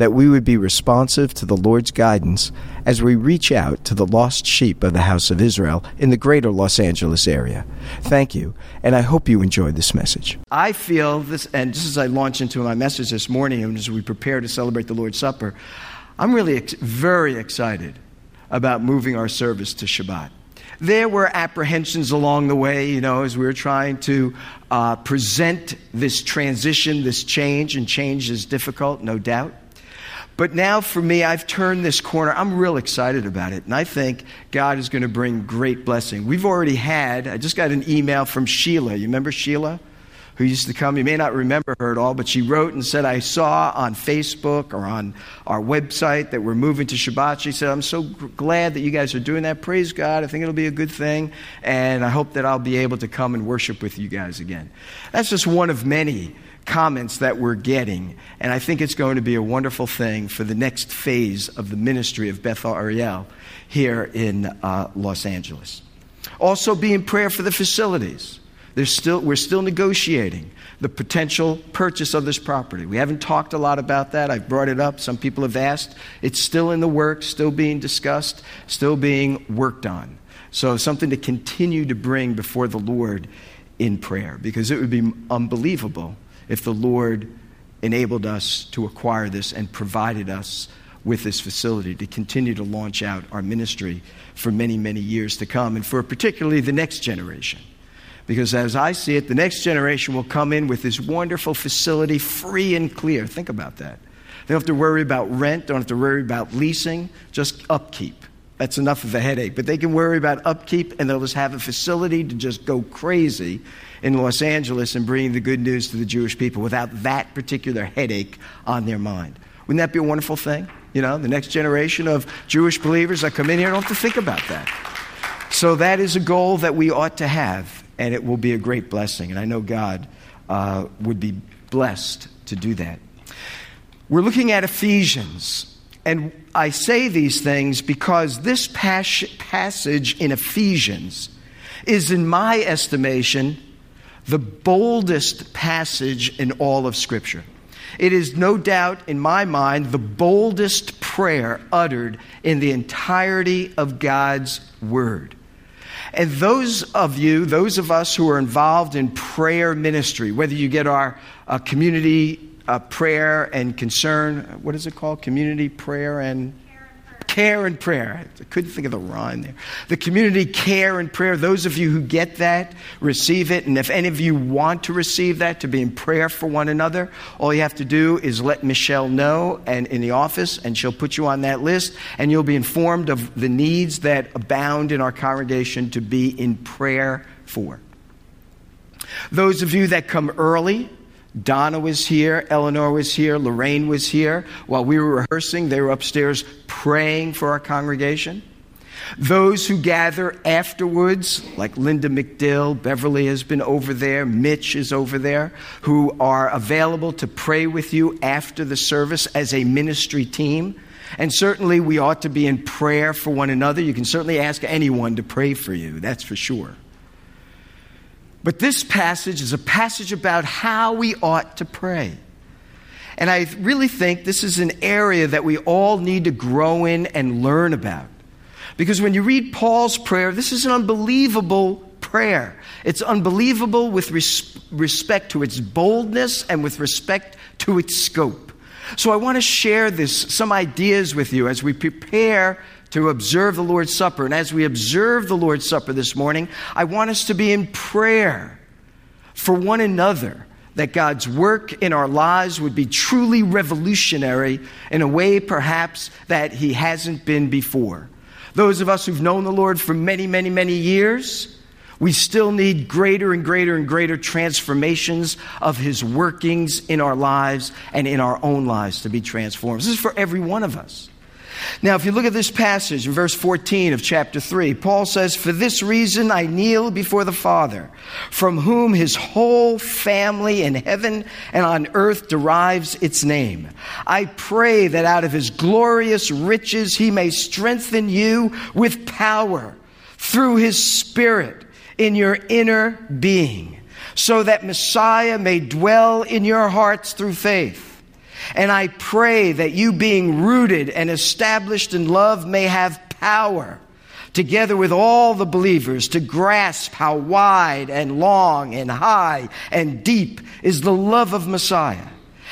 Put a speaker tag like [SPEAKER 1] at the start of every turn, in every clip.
[SPEAKER 1] that we would be responsive to the Lord's guidance as we reach out to the lost sheep of the house of Israel in the greater Los Angeles area. Thank you, and I hope you enjoyed this message. I feel this, and just as I launch into my message this morning, and as we prepare to celebrate the Lord's Supper, I'm really ex- very excited about moving our service to Shabbat. There were apprehensions along the way, you know, as we were trying to uh, present this transition, this change, and change is difficult, no doubt. But now for me, I've turned this corner. I'm real excited about it. And I think God is going to bring great blessing. We've already had, I just got an email from Sheila. You remember Sheila? Who used to come? You may not remember her at all, but she wrote and said, I saw on Facebook or on our website that we're moving to Shabbat. She said, I'm so glad that you guys are doing that. Praise God. I think it'll be a good thing. And I hope that I'll be able to come and worship with you guys again. That's just one of many comments that we're getting. And I think it's going to be a wonderful thing for the next phase of the ministry of Beth Ariel here in uh, Los Angeles. Also, be in prayer for the facilities. Still, we're still negotiating the potential purchase of this property. We haven't talked a lot about that. I've brought it up. Some people have asked. It's still in the works, still being discussed, still being worked on. So, something to continue to bring before the Lord in prayer because it would be unbelievable if the Lord enabled us to acquire this and provided us with this facility to continue to launch out our ministry for many, many years to come, and for particularly the next generation. Because as I see it, the next generation will come in with this wonderful facility free and clear. Think about that. They don't have to worry about rent, don't have to worry about leasing, just upkeep. That's enough of a headache. But they can worry about upkeep and they'll just have a facility to just go crazy in Los Angeles and bringing the good news to the Jewish people without that particular headache on their mind. Wouldn't that be a wonderful thing? You know, the next generation of Jewish believers that come in here don't have to think about that. So that is a goal that we ought to have, and it will be a great blessing. And I know God uh, would be blessed to do that. We're looking at Ephesians. And I say these things because this pas- passage in Ephesians is, in my estimation, the boldest passage in all of Scripture. It is no doubt, in my mind, the boldest prayer uttered in the entirety of God's Word. And those of you, those of us who are involved in prayer ministry, whether you get our uh, community uh, prayer and concern, what is it called? Community prayer and care and prayer. I couldn't think of the rhyme there. The community care and prayer. Those of you who get that, receive it. And if any of you want to receive that, to be in prayer for one another, all you have to do is let Michelle know and in the office, and she'll put you on that list, and you'll be informed of the needs that abound in our congregation to be in prayer for. Those of you that come early, Donna was here, Eleanor was here, Lorraine was here. While we were rehearsing, they were upstairs praying for our congregation. Those who gather afterwards, like Linda McDill, Beverly has been over there, Mitch is over there, who are available to pray with you after the service as a ministry team. And certainly we ought to be in prayer for one another. You can certainly ask anyone to pray for you, that's for sure. But this passage is a passage about how we ought to pray. And I really think this is an area that we all need to grow in and learn about. Because when you read Paul's prayer, this is an unbelievable prayer. It's unbelievable with res- respect to its boldness and with respect to its scope. So I want to share this, some ideas with you as we prepare to observe the Lord's Supper. And as we observe the Lord's Supper this morning, I want us to be in prayer for one another that God's work in our lives would be truly revolutionary in a way perhaps that He hasn't been before. Those of us who've known the Lord for many, many, many years, we still need greater and greater and greater transformations of His workings in our lives and in our own lives to be transformed. This is for every one of us. Now, if you look at this passage in verse 14 of chapter 3, Paul says, For this reason I kneel before the Father, from whom his whole family in heaven and on earth derives its name. I pray that out of his glorious riches he may strengthen you with power through his Spirit in your inner being, so that Messiah may dwell in your hearts through faith and I pray that you, being rooted and established in love, may have power, together with all the believers, to grasp how wide and long and high and deep is the love of Messiah,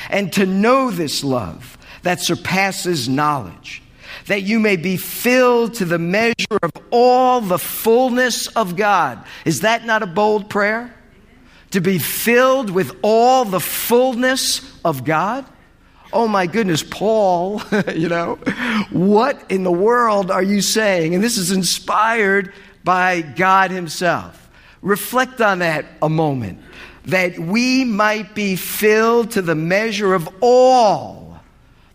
[SPEAKER 1] and to know this love that surpasses knowledge, that you may be filled to the measure of all the fullness of God. Is that not a bold prayer? To be filled with all the fullness of God? Oh my goodness, Paul, you know, what in the world are you saying? And this is inspired by God Himself. Reflect on that a moment. That we might be filled to the measure of all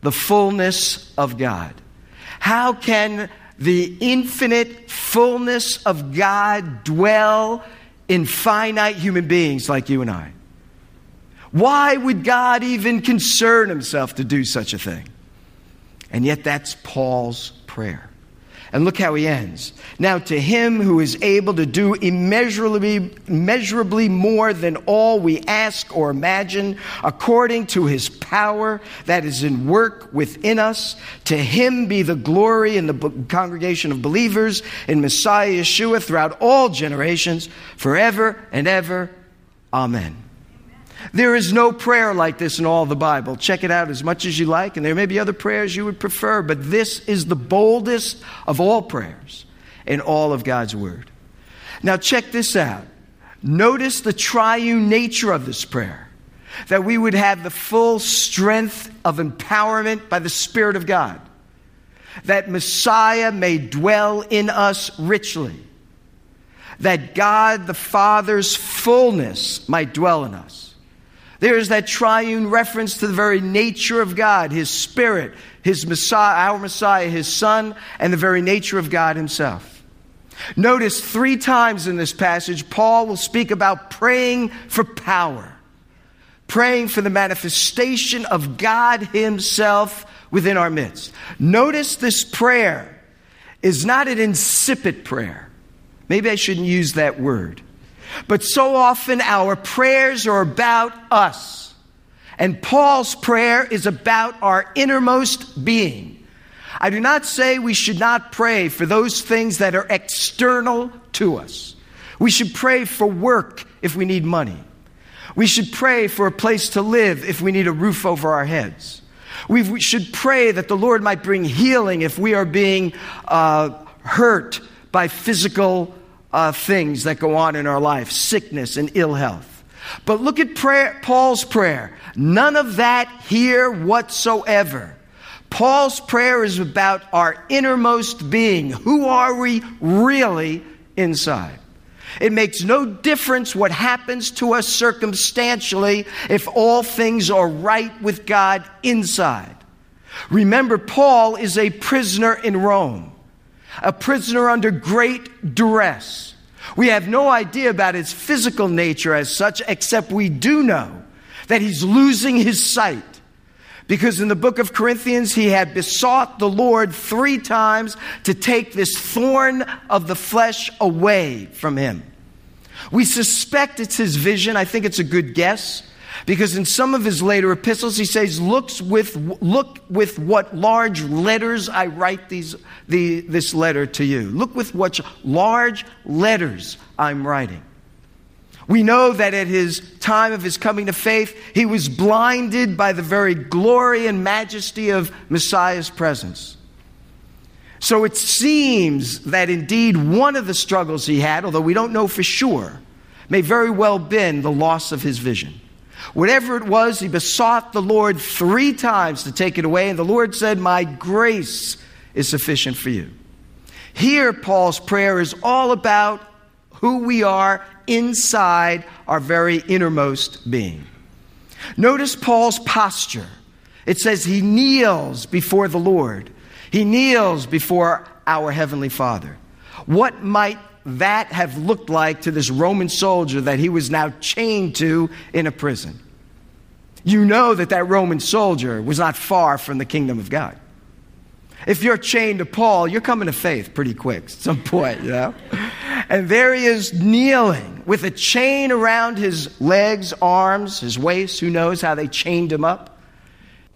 [SPEAKER 1] the fullness of God. How can the infinite fullness of God dwell in finite human beings like you and I? Why would God even concern himself to do such a thing? And yet, that's Paul's prayer. And look how he ends. Now, to him who is able to do immeasurably, immeasurably more than all we ask or imagine, according to his power that is in work within us, to him be the glory in the congregation of believers in Messiah Yeshua throughout all generations, forever and ever. Amen. There is no prayer like this in all the Bible. Check it out as much as you like, and there may be other prayers you would prefer, but this is the boldest of all prayers in all of God's Word. Now, check this out. Notice the triune nature of this prayer that we would have the full strength of empowerment by the Spirit of God, that Messiah may dwell in us richly, that God the Father's fullness might dwell in us there is that triune reference to the very nature of God, His Spirit, His Messiah, our Messiah, His Son, and the very nature of God Himself. Notice three times in this passage, Paul will speak about praying for power, praying for the manifestation of God Himself within our midst. Notice this prayer is not an insipid prayer. Maybe I shouldn't use that word. But so often our prayers are about us. And Paul's prayer is about our innermost being. I do not say we should not pray for those things that are external to us. We should pray for work if we need money. We should pray for a place to live if we need a roof over our heads. We should pray that the Lord might bring healing if we are being uh, hurt by physical uh, things that go on in our life sickness and ill health. But look at prayer, Paul's prayer. None of that here whatsoever. Paul's prayer is about our innermost being. Who are we really inside? It makes no difference what happens to us circumstantially if all things are right with God inside. Remember, Paul is a prisoner in Rome a prisoner under great duress. We have no idea about his physical nature as such, except we do know that he's losing his sight. Because in the book of Corinthians, he had besought the Lord three times to take this thorn of the flesh away from him. We suspect it's his vision. I think it's a good guess. Because in some of his later epistles, he says, Looks with, Look with what large letters I write these, the, this letter to you. Look with what large letters I'm writing. We know that at his time of his coming to faith, he was blinded by the very glory and majesty of Messiah's presence. So it seems that indeed one of the struggles he had, although we don't know for sure, may very well been the loss of his vision. Whatever it was, he besought the Lord three times to take it away, and the Lord said, My grace is sufficient for you. Here, Paul's prayer is all about who we are inside our very innermost being. Notice Paul's posture. It says he kneels before the Lord, he kneels before our Heavenly Father. What might that have looked like to this Roman soldier that he was now chained to in a prison? You know that that Roman soldier was not far from the kingdom of God. If you're chained to Paul, you're coming to faith pretty quick at some point, you know? And there he is kneeling with a chain around his legs, arms, his waist. Who knows how they chained him up?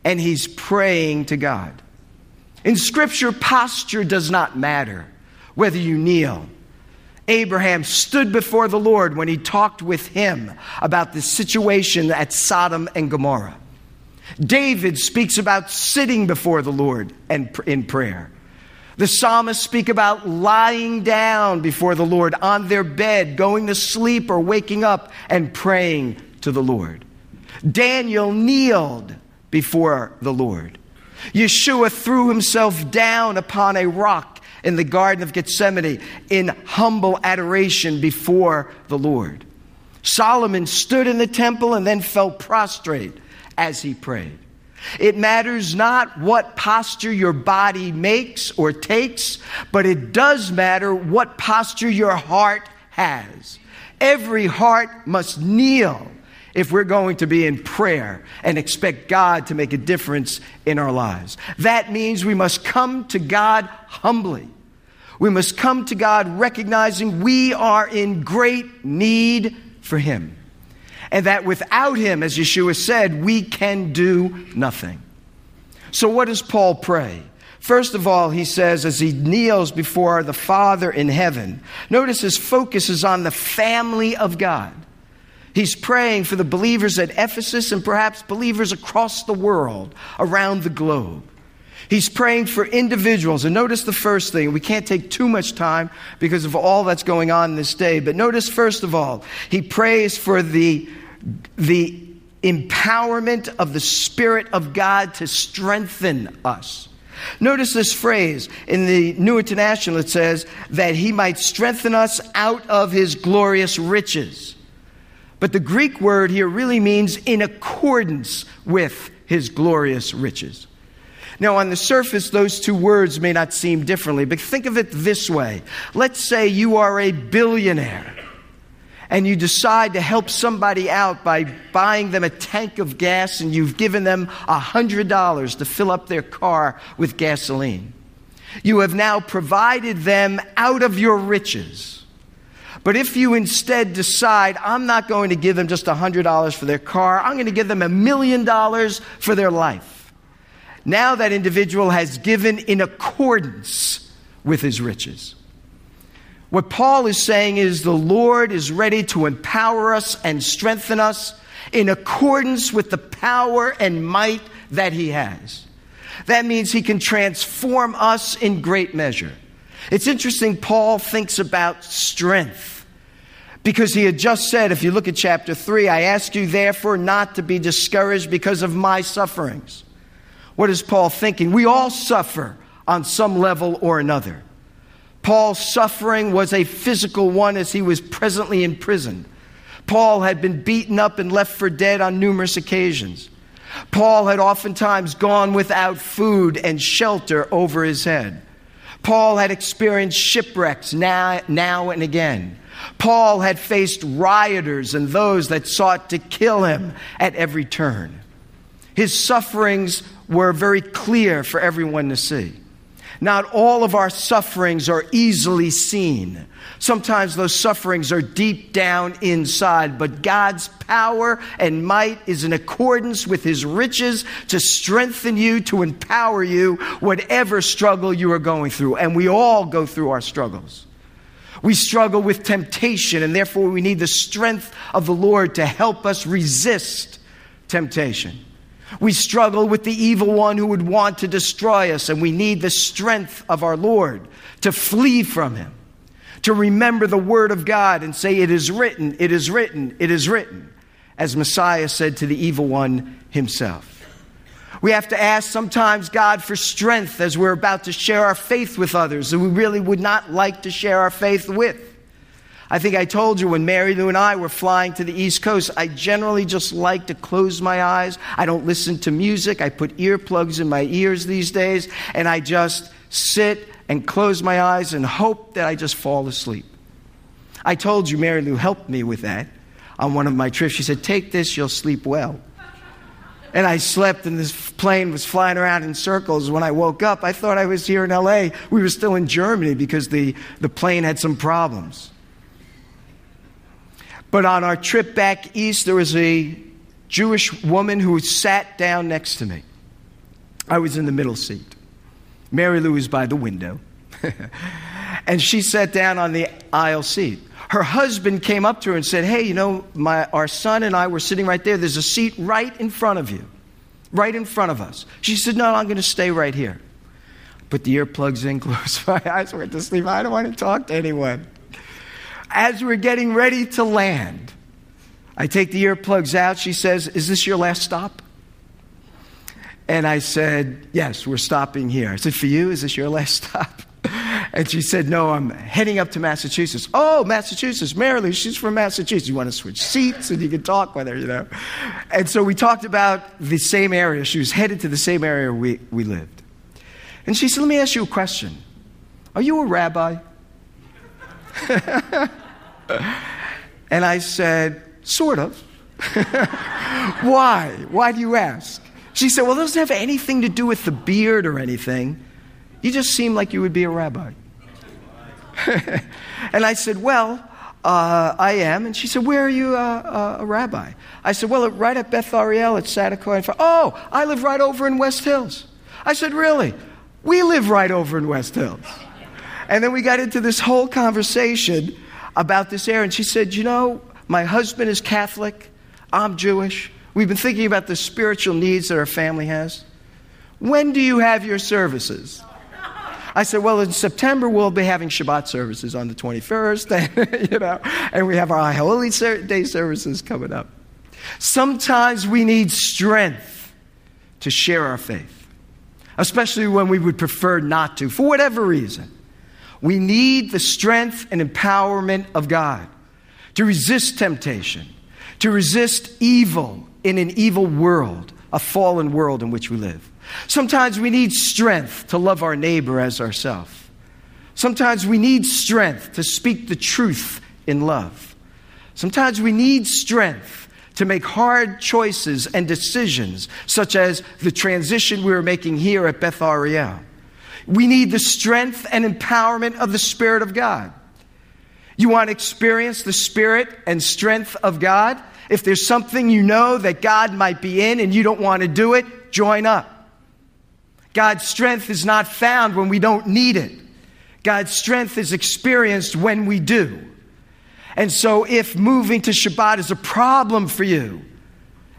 [SPEAKER 1] And he's praying to God. In Scripture, posture does not matter whether you kneel. Abraham stood before the Lord when he talked with him about the situation at Sodom and Gomorrah. David speaks about sitting before the Lord and in prayer. The psalmists speak about lying down before the Lord on their bed, going to sleep or waking up and praying to the Lord. Daniel kneeled before the Lord. Yeshua threw himself down upon a rock in the Garden of Gethsemane in humble adoration before the Lord. Solomon stood in the temple and then fell prostrate as he prayed. It matters not what posture your body makes or takes, but it does matter what posture your heart has. Every heart must kneel if we're going to be in prayer and expect God to make a difference in our lives. That means we must come to God humbly. We must come to God recognizing we are in great need for Him and that without him, as Yeshua said, we can do nothing. So, what does Paul pray? First of all, he says, as he kneels before the Father in heaven, notice his focus is on the family of God. He's praying for the believers at Ephesus and perhaps believers across the world, around the globe. He's praying for individuals. And notice the first thing. We can't take too much time because of all that's going on this day. But notice, first of all, he prays for the, the empowerment of the Spirit of God to strengthen us. Notice this phrase in the New International it says that he might strengthen us out of his glorious riches. But the Greek word here really means in accordance with his glorious riches. Now, on the surface, those two words may not seem differently, but think of it this way. Let's say you are a billionaire and you decide to help somebody out by buying them a tank of gas and you've given them $100 to fill up their car with gasoline. You have now provided them out of your riches. But if you instead decide, I'm not going to give them just $100 for their car, I'm going to give them a million dollars for their life now that individual has given in accordance with his riches. What Paul is saying is the Lord is ready to empower us and strengthen us in accordance with the power and might that he has. That means he can transform us in great measure. It's interesting, Paul thinks about strength because he had just said, if you look at chapter 3, I ask you therefore not to be discouraged because of my sufferings. What is Paul thinking? We all suffer on some level or another. Paul's suffering was a physical one as he was presently in prison. Paul had been beaten up and left for dead on numerous occasions. Paul had oftentimes gone without food and shelter over his head. Paul had experienced shipwrecks now, now and again. Paul had faced rioters and those that sought to kill him at every turn. His sufferings were very clear for everyone to see. Not all of our sufferings are easily seen. Sometimes those sufferings are deep down inside, but God's power and might is in accordance with His riches to strengthen you, to empower you, whatever struggle you are going through. And we all go through our struggles. We struggle with temptation, and therefore we need the strength of the Lord to help us resist temptation. We struggle with the evil one who would want to destroy us, and we need the strength of our Lord to flee from him, to remember the word of God and say, It is written, it is written, it is written, as Messiah said to the evil one himself. We have to ask sometimes God for strength as we're about to share our faith with others that we really would not like to share our faith with. I think I told you when Mary Lou and I were flying to the East Coast, I generally just like to close my eyes. I don't listen to music. I put earplugs in my ears these days, and I just sit and close my eyes and hope that I just fall asleep. I told you Mary Lou helped me with that on one of my trips. She said, Take this, you'll sleep well. And I slept, and this plane was flying around in circles. When I woke up, I thought I was here in LA. We were still in Germany because the, the plane had some problems. But on our trip back east, there was a Jewish woman who sat down next to me. I was in the middle seat. Mary Lou was by the window. and she sat down on the aisle seat. Her husband came up to her and said, Hey, you know, my, our son and I were sitting right there. There's a seat right in front of you, right in front of us. She said, No, I'm going to stay right here. Put the earplugs in, close my eyes, went to sleep. I don't want to talk to anyone as we're getting ready to land, I take the earplugs out. She says, Is this your last stop? And I said, Yes, we're stopping here. I said, For you, is this your last stop? And she said, No, I'm heading up to Massachusetts. Oh, Massachusetts. Maryland, she's from Massachusetts. You want to switch seats and you can talk with her, you know? And so we talked about the same area. She was headed to the same area we, we lived. And she said, Let me ask you a question. Are you a rabbi? and I said, Sort of. Why? Why do you ask? She said, Well, it doesn't have anything to do with the beard or anything. You just seem like you would be a rabbi. and I said, Well, uh, I am. And she said, Where are you uh, uh, a rabbi? I said, Well, right at Beth Ariel at Saticoy. Oh, I live right over in West Hills. I said, Really? We live right over in West Hills. And then we got into this whole conversation about this area. And she said, You know, my husband is Catholic, I'm Jewish. We've been thinking about the spiritual needs that our family has. When do you have your services? I said, well, in September we'll be having Shabbat services on the 21st, you know, and we have our Holy Day services coming up. Sometimes we need strength to share our faith, especially when we would prefer not to, for whatever reason. We need the strength and empowerment of God to resist temptation, to resist evil in an evil world, a fallen world in which we live. Sometimes we need strength to love our neighbor as ourselves. Sometimes we need strength to speak the truth in love. Sometimes we need strength to make hard choices and decisions, such as the transition we are making here at Beth Ariel. We need the strength and empowerment of the Spirit of God. You want to experience the Spirit and strength of God? If there's something you know that God might be in and you don't want to do it, join up. God's strength is not found when we don't need it. God's strength is experienced when we do. And so, if moving to Shabbat is a problem for you,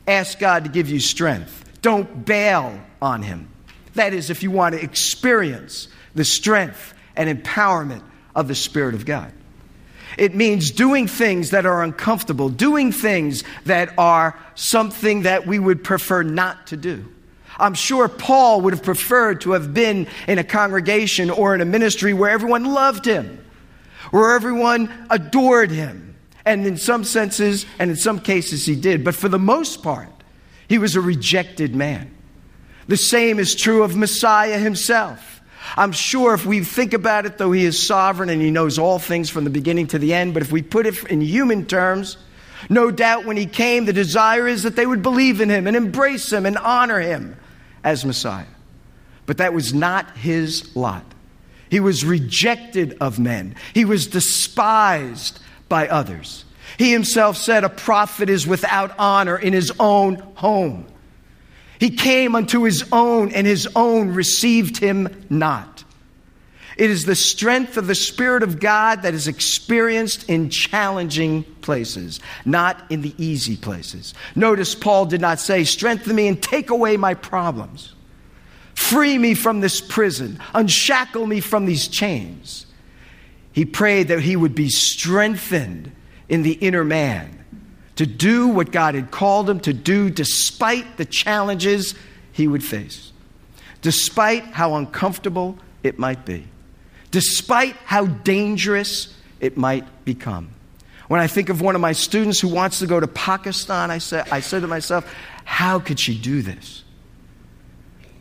[SPEAKER 1] ask God to give you strength. Don't bail on Him. That is, if you want to experience the strength and empowerment of the Spirit of God. It means doing things that are uncomfortable, doing things that are something that we would prefer not to do. I'm sure Paul would have preferred to have been in a congregation or in a ministry where everyone loved him, where everyone adored him. And in some senses, and in some cases, he did. But for the most part, he was a rejected man. The same is true of Messiah himself. I'm sure if we think about it, though he is sovereign and he knows all things from the beginning to the end, but if we put it in human terms, no doubt when he came, the desire is that they would believe in him and embrace him and honor him as Messiah. But that was not his lot. He was rejected of men, he was despised by others. He himself said, A prophet is without honor in his own home. He came unto his own, and his own received him not. It is the strength of the Spirit of God that is experienced in challenging places, not in the easy places. Notice Paul did not say, Strengthen me and take away my problems. Free me from this prison. Unshackle me from these chains. He prayed that he would be strengthened in the inner man to do what God had called him to do despite the challenges he would face, despite how uncomfortable it might be, despite how dangerous it might become. When I think of one of my students who wants to go to Pakistan, I say, I say to myself, how could she do this?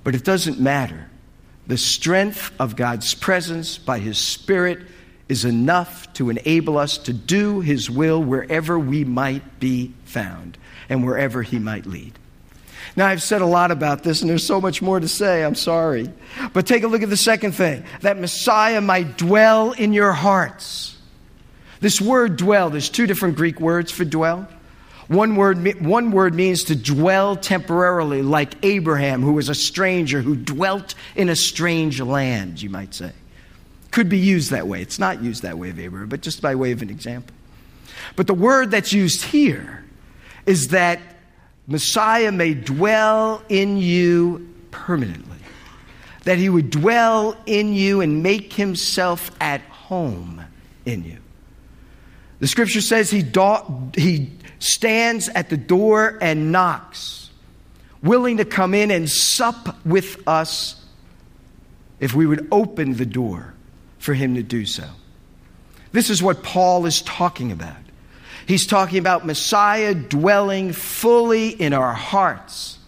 [SPEAKER 1] But it doesn't matter. The strength of God's presence by His Spirit is enough to enable us to do His will wherever we might be found and wherever He might lead. Now, I've said a lot about this, and there's so much more to say. I'm sorry. But take a look at the second thing that Messiah might dwell in your hearts. This word dwell, there's two different Greek words for dwell. One word, one word means to dwell temporarily, like Abraham, who was a stranger, who dwelt in a strange land, you might say. Could be used that way. It's not used that way of Abraham, but just by way of an example. But the word that's used here is that Messiah may dwell in you permanently, that he would dwell in you and make himself at home in you. The scripture says he, do- he stands at the door and knocks, willing to come in and sup with us if we would open the door for him to do so. This is what Paul is talking about. He's talking about Messiah dwelling fully in our hearts.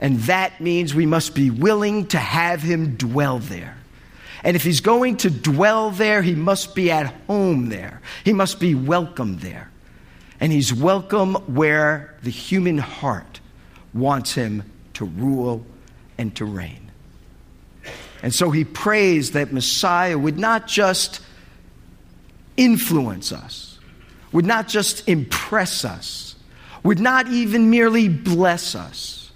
[SPEAKER 1] And that means we must be willing to have him dwell there. And if he's going to dwell there, he must be at home there. He must be welcome there and he's welcome where the human heart wants him to rule and to reign. And so he prays that Messiah would not just influence us, would not just impress us, would not even merely bless us,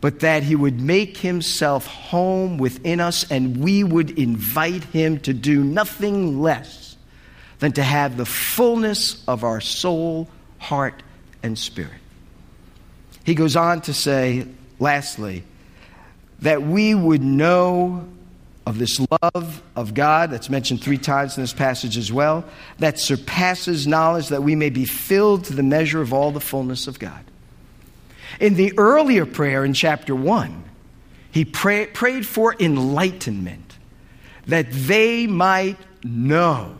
[SPEAKER 1] but that he would make himself home within us and we would invite him to do nothing less than to have the fullness of our soul, heart, and spirit. He goes on to say, lastly, that we would know of this love of God that's mentioned three times in this passage as well, that surpasses knowledge, that we may be filled to the measure of all the fullness of God. In the earlier prayer in chapter 1, he pray, prayed for enlightenment, that they might know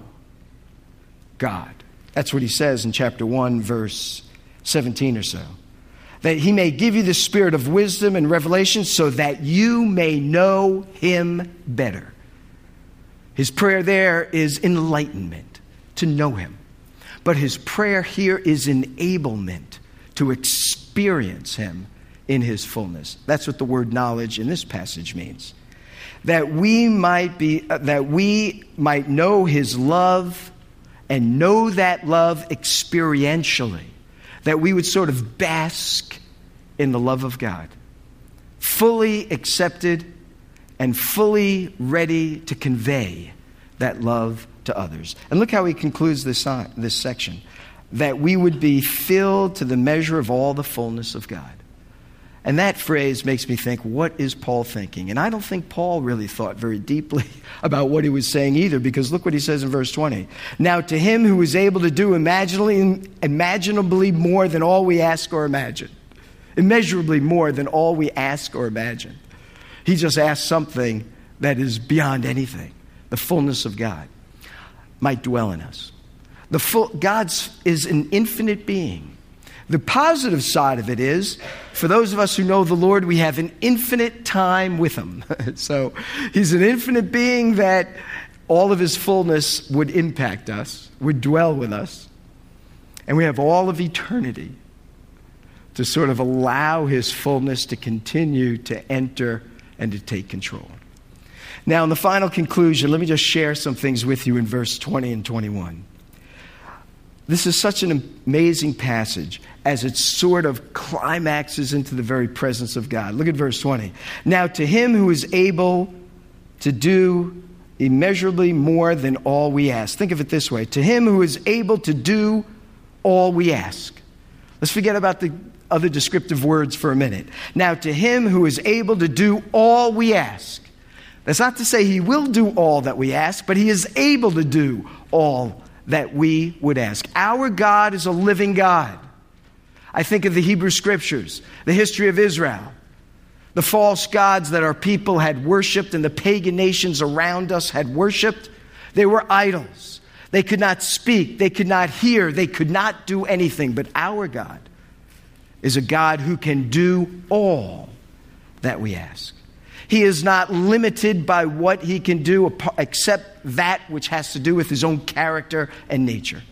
[SPEAKER 1] God. That's what he says in chapter 1, verse 17 or so. That he may give you the spirit of wisdom and revelation so that you may know him better. His prayer there is enlightenment, to know him. But his prayer here is enablement to experience him in his fullness. That's what the word knowledge in this passage means. That we might be uh, that we might know his love and know that love experientially, that we would sort of bask in the love of God, fully accepted and fully ready to convey that love to others. And look how he concludes this, uh, this section that we would be filled to the measure of all the fullness of God. And that phrase makes me think, what is Paul thinking? And I don't think Paul really thought very deeply about what he was saying either, because look what he says in verse 20. Now, to him who is able to do imaginably, more than all we ask or imagine, immeasurably more than all we ask or imagine, he just asked something that is beyond anything the fullness of God might dwell in us. The full, God's is an infinite being the positive side of it is, for those of us who know the Lord, we have an infinite time with Him. so He's an infinite being that all of His fullness would impact us, would dwell with us. And we have all of eternity to sort of allow His fullness to continue to enter and to take control. Now, in the final conclusion, let me just share some things with you in verse 20 and 21. This is such an amazing passage as it sort of climaxes into the very presence of God. Look at verse 20. Now, to him who is able to do immeasurably more than all we ask. Think of it this way to him who is able to do all we ask. Let's forget about the other descriptive words for a minute. Now, to him who is able to do all we ask. That's not to say he will do all that we ask, but he is able to do all that we would ask. Our God is a living God. I think of the Hebrew scriptures, the history of Israel, the false gods that our people had worshiped and the pagan nations around us had worshiped. They were idols. They could not speak, they could not hear, they could not do anything. But our God is a God who can do all that we ask. He is not limited by what he can do except that which has to do with his own character and nature.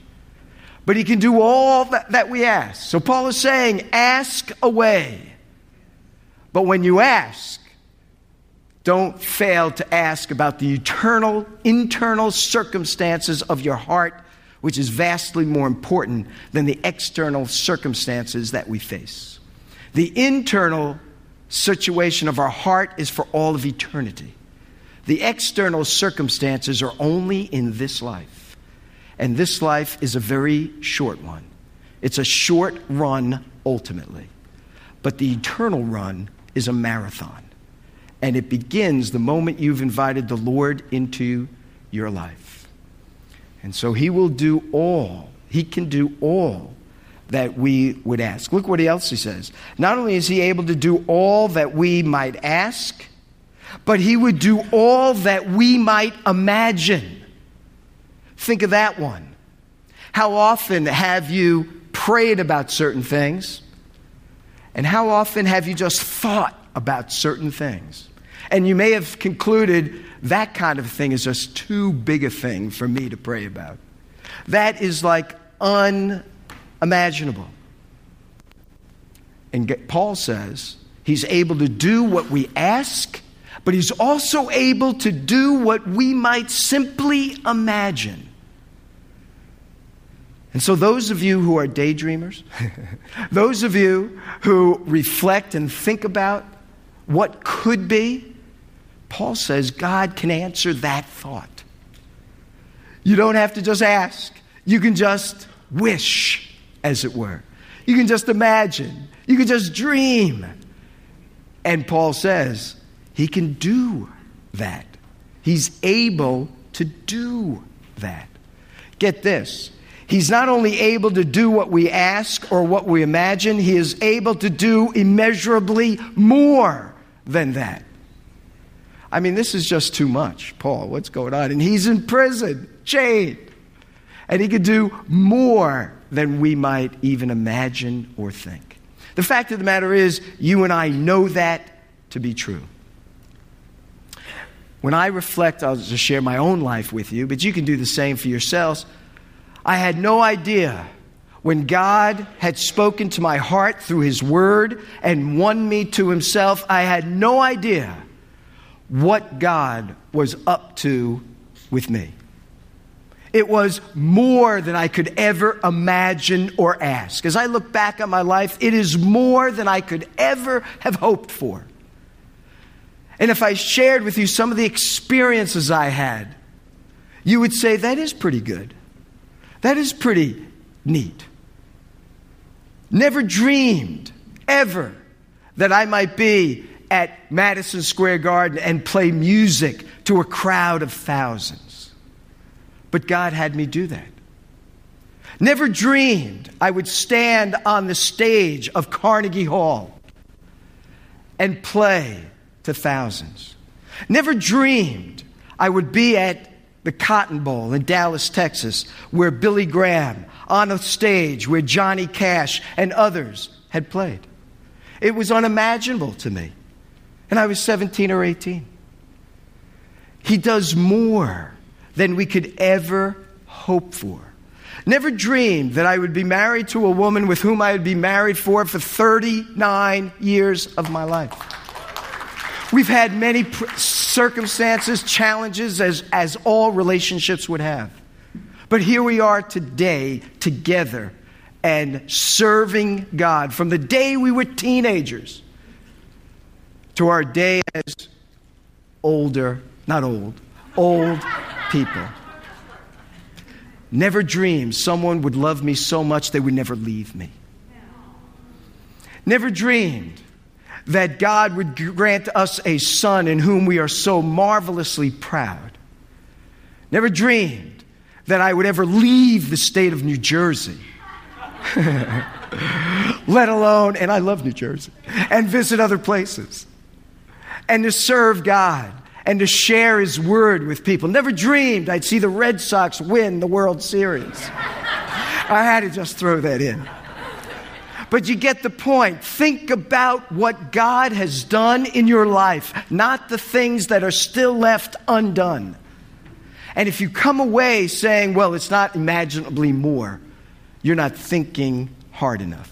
[SPEAKER 1] But he can do all that, that we ask. So Paul is saying, ask away. But when you ask, don't fail to ask about the eternal, internal circumstances of your heart, which is vastly more important than the external circumstances that we face. The internal situation of our heart is for all of eternity. The external circumstances are only in this life. And this life is a very short one. It's a short run ultimately. But the eternal run is a marathon. And it begins the moment you've invited the Lord into your life. And so he will do all, he can do all that we would ask. Look what else he says. Not only is he able to do all that we might ask, but he would do all that we might imagine. Think of that one. How often have you prayed about certain things? And how often have you just thought about certain things? And you may have concluded that kind of thing is just too big a thing for me to pray about. That is like unimaginable. And Paul says he's able to do what we ask, but he's also able to do what we might simply imagine. And so, those of you who are daydreamers, those of you who reflect and think about what could be, Paul says God can answer that thought. You don't have to just ask, you can just wish, as it were. You can just imagine, you can just dream. And Paul says he can do that. He's able to do that. Get this He's not only able to do what we ask or what we imagine, he is able to do immeasurably more than that. I mean, this is just too much. Paul, what's going on? And he's in prison, chained. And he could do more than we might even imagine or think. The fact of the matter is, you and I know that to be true. When I reflect, I'll just share my own life with you, but you can do the same for yourselves. I had no idea when God had spoken to my heart through His Word and won me to Himself, I had no idea what God was up to with me. It was more than I could ever imagine or ask. As I look back on my life, it is more than I could ever have hoped for. And if I shared with you some of the experiences I had, you would say, that is pretty good. That is pretty neat. Never dreamed, ever, that I might be at Madison Square Garden and play music to a crowd of thousands. But God had me do that. Never dreamed I would stand on the stage of Carnegie Hall and play to thousands. Never dreamed I would be at the Cotton Bowl in Dallas, Texas, where Billy Graham, on a stage where Johnny Cash and others had played. It was unimaginable to me. And I was 17 or 18. He does more than we could ever hope for. Never dreamed that I would be married to a woman with whom I would be married for for 39 years of my life. We've had many pr- circumstances, challenges, as, as all relationships would have. But here we are today together and serving God from the day we were teenagers to our day as older, not old, old people. Never dreamed someone would love me so much they would never leave me. Never dreamed that God would grant us a son in whom we are so marvelously proud. Never dreamed that I would ever leave the state of New Jersey. Let alone, and I love New Jersey, and visit other places, and to serve God and to share his word with people. Never dreamed I'd see the Red Sox win the World Series. I had to just throw that in. But you get the point. Think about what God has done in your life, not the things that are still left undone. And if you come away saying, well, it's not imaginably more, you're not thinking hard enough.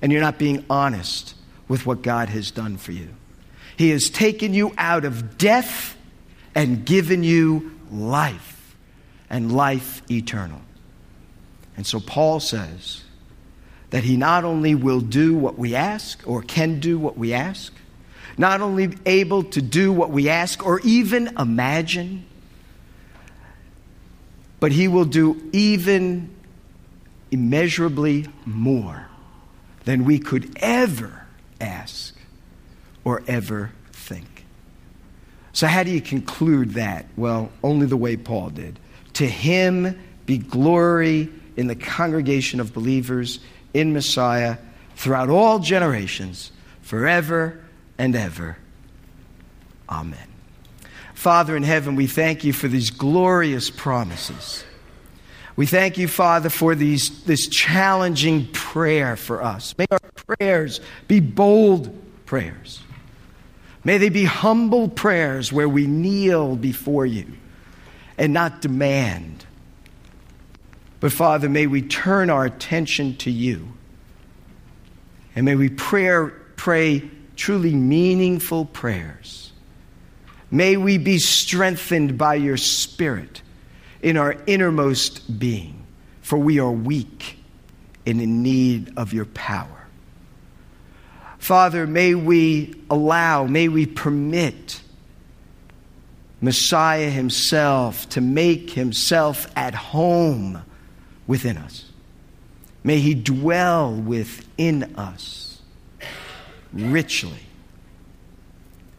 [SPEAKER 1] And you're not being honest with what God has done for you. He has taken you out of death and given you life, and life eternal. And so Paul says that he not only will do what we ask or can do what we ask, not only able to do what we ask or even imagine, but he will do even immeasurably more than we could ever ask or ever think. So, how do you conclude that? Well, only the way Paul did. To him be glory in the congregation of believers in Messiah throughout all generations, forever and ever. Amen. Father in heaven, we thank you for these glorious promises. We thank you, Father, for these, this challenging prayer for us. May our prayers be bold prayers. May they be humble prayers where we kneel before you and not demand. But Father, may we turn our attention to you. And may we pray, pray truly meaningful prayers. May we be strengthened by your Spirit in our innermost being, for we are weak and in need of your power. Father, may we allow, may we permit Messiah himself to make himself at home within us. May he dwell within us richly.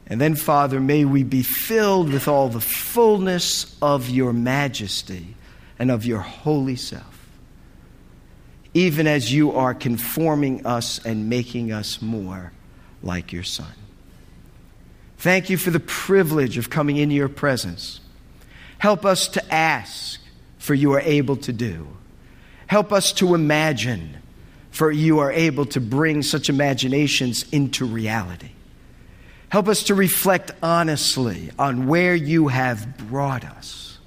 [SPEAKER 1] And then, Father, may we be filled with all the fullness of your majesty and of your holy self even as you are conforming us and making us more like your Son. Thank you for the privilege of coming into your presence. Help us to ask, for you are able to do. Help us to imagine, for you are able to bring such imaginations into reality. Help us to reflect honestly on where you have brought us.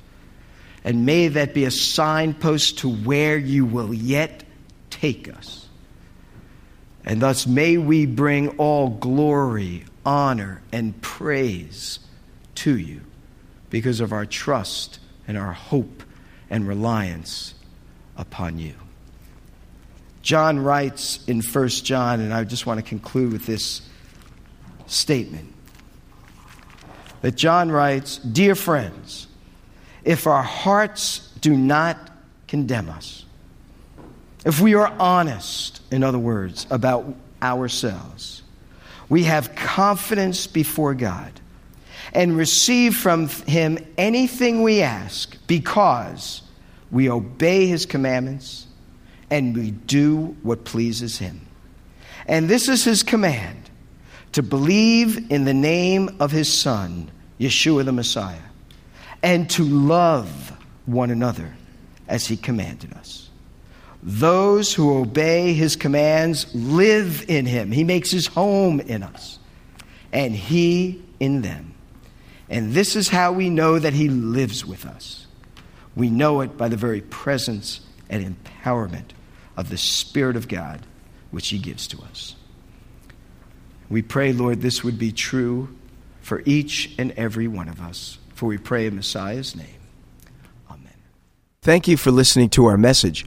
[SPEAKER 1] And may that be a signpost to where you will yet take us. And thus may we bring all glory, honor, and praise to you because of our trust and our hope and reliance upon you. John writes in 1 John, and I just want to conclude with this statement that John writes Dear friends, if our hearts do not condemn us, if we are honest, in other words, about ourselves, we have confidence before God and receive from Him anything we ask because we obey His commandments and we do what pleases Him. And this is His command to believe in the name of His Son, Yeshua the Messiah, and to love one another as He commanded us. Those who obey his commands live in him. He makes his home in us, and he in them. And this is how we know that he lives with us. We know it by the very presence and empowerment of the Spirit of God, which he gives to us. We pray, Lord, this would be true for each and every one of us, for we pray in Messiah's name. Amen.
[SPEAKER 2] Thank you for listening to our message.